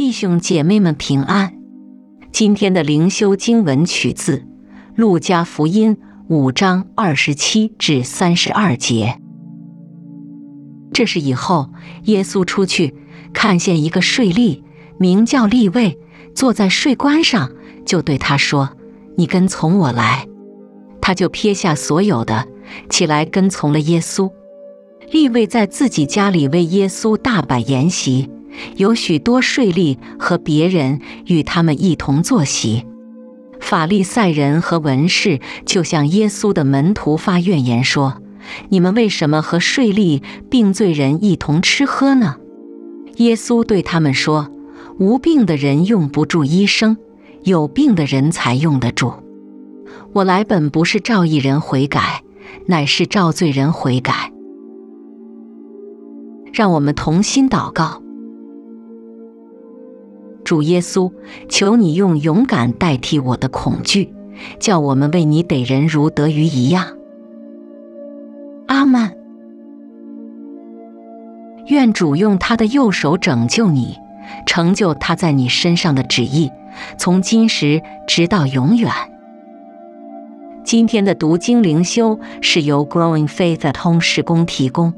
弟兄姐妹们平安。今天的灵修经文取自《路加福音》五章二十七至三十二节。这是以后耶稣出去，看见一个税吏，名叫利位，坐在税关上，就对他说：“你跟从我来。”他就撇下所有的，起来跟从了耶稣。利位在自己家里为耶稣大摆筵席，有许多税吏和别人与他们一同坐席。法利赛人和文士就向耶稣的门徒发怨言说：“你们为什么和税吏、病罪人一同吃喝呢？”耶稣对他们说：“无病的人用不住医生，有病的人才用得住。我来本不是召义人悔改，乃是召罪人悔改。”让我们同心祷告，主耶稣，求你用勇敢代替我的恐惧，叫我们为你得人如得鱼一样。阿门。愿主用他的右手拯救你，成就他在你身上的旨意，从今时直到永远。今天的读经灵修是由 Growing Faith at Home 施工提供。